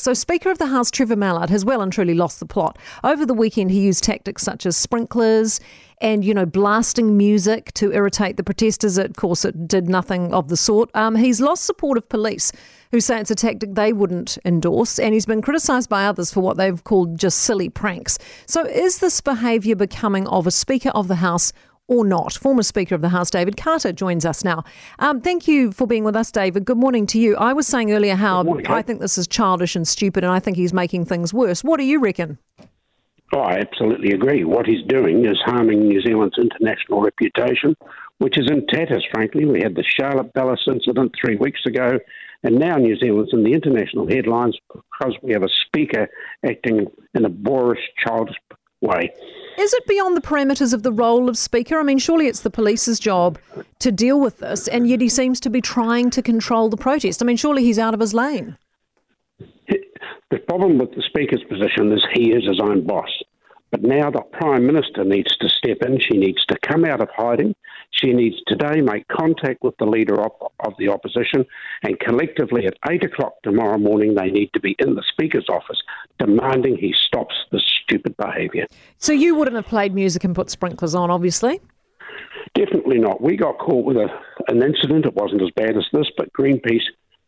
So, Speaker of the House Trevor Mallard has well and truly lost the plot. Over the weekend, he used tactics such as sprinklers and, you know, blasting music to irritate the protesters. Of course, it did nothing of the sort. Um, he's lost support of police who say it's a tactic they wouldn't endorse, and he's been criticised by others for what they've called just silly pranks. So, is this behaviour becoming of a Speaker of the House or not. Former Speaker of the House, David Carter, joins us now. Um, thank you for being with us, David. Good morning to you. I was saying earlier how morning, I think this is childish and stupid, and I think he's making things worse. What do you reckon? Oh, I absolutely agree. What he's doing is harming New Zealand's international reputation, which is in tatters, frankly. We had the Charlotte Bellis incident three weeks ago, and now New Zealand's in the international headlines because we have a speaker acting in a boorish, childish way. Is it beyond the parameters of the role of Speaker? I mean, surely it's the police's job to deal with this, and yet he seems to be trying to control the protest. I mean, surely he's out of his lane. The problem with the Speaker's position is he is his own boss. But now the Prime Minister needs to step in. She needs to come out of hiding. She needs today make contact with the leader of, of the opposition, and collectively at 8 o'clock tomorrow morning, they need to be in the Speaker's office demanding he stops this stupid behaviour. So you wouldn't have played music and put sprinklers on, obviously? Definitely not. We got caught with a, an incident. It wasn't as bad as this, but Greenpeace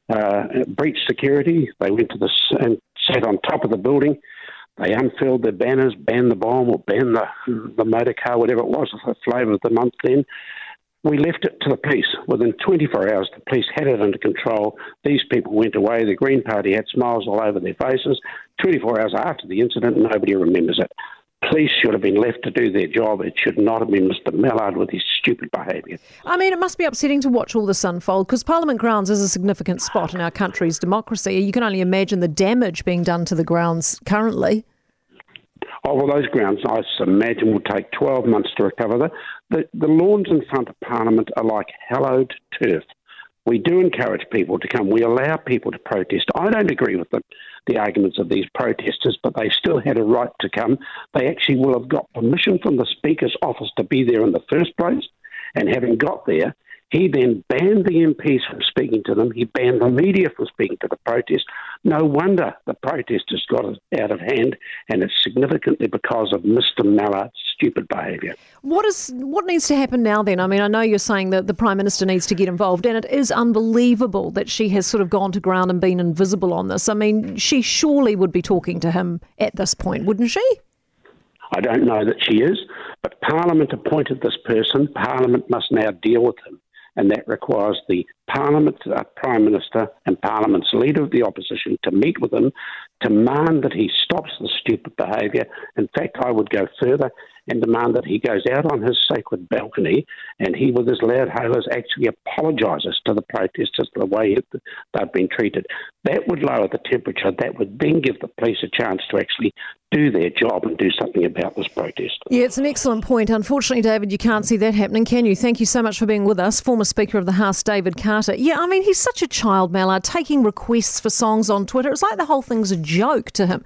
uh, breached security. They went to this and sat on top of the building they unfurled their banners, banned the bomb or banned the, the motor car, whatever it was, the flavour of the month then. We left it to the police. Within 24 hours, the police had it under control. These people went away. The Green Party had smiles all over their faces. 24 hours after the incident, nobody remembers it. Police should have been left to do their job. It should not have been Mr. Mallard with his stupid behaviour. I mean, it must be upsetting to watch all this unfold because Parliament grounds is a significant spot in our country's democracy. You can only imagine the damage being done to the grounds currently. Oh, well, those grounds, I imagine, will take 12 months to recover. The, the, the lawns in front of Parliament are like hallowed turf. We do encourage people to come. We allow people to protest. I don't agree with the, the arguments of these protesters, but they still had a right to come. They actually will have got permission from the Speaker's office to be there in the first place. And having got there, he then banned the MPs from speaking to them. He banned the media from speaking to the protest. No wonder the protest has got out of hand, and it's significantly because of Mr. Mallard's stupid behaviour. What is what needs to happen now? Then, I mean, I know you're saying that the prime minister needs to get involved, and it is unbelievable that she has sort of gone to ground and been invisible on this. I mean, she surely would be talking to him at this point, wouldn't she? I don't know that she is, but Parliament appointed this person. Parliament must now deal with him and that requires the Parliament, uh, Prime Minister, and Parliament's Leader of the Opposition to meet with him, demand that he stops the stupid behaviour. In fact, I would go further and demand that he goes out on his sacred balcony and he, with his loud hailers, actually apologises to the protesters for the way they've been treated. That would lower the temperature. That would then give the police a chance to actually do their job and do something about this protest. Yeah, it's an excellent point. Unfortunately, David, you can't see that happening, can you? Thank you so much for being with us. Former Speaker of the House, David Carter. Yeah, I mean, he's such a child, Mallard, taking requests for songs on Twitter. It's like the whole thing's a joke to him.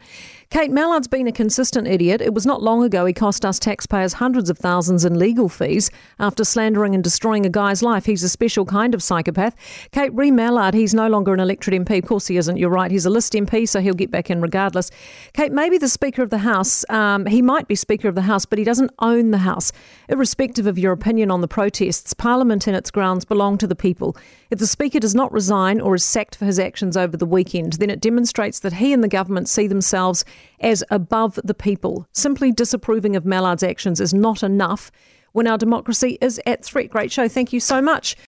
Kate Mallard's been a consistent idiot. It was not long ago he cost us taxpayers hundreds of thousands in legal fees after slandering and destroying a guy's life. He's a special kind of psychopath. Kate Ree Mallard, he's no longer an elected MP. Of course he isn't. You're right. He's a list MP, so he'll get back in regardless. Kate, maybe the Speaker of the House, um, he might be Speaker of the House, but he doesn't own the House. Irrespective of your opinion on the protests, Parliament and its grounds belong to the people. If the Speaker does not resign or is sacked for his actions over the weekend, then it demonstrates that he and the government see themselves as above the people. Simply disapproving of Mallard's actions is not enough when our democracy is at threat. Great show. Thank you so much.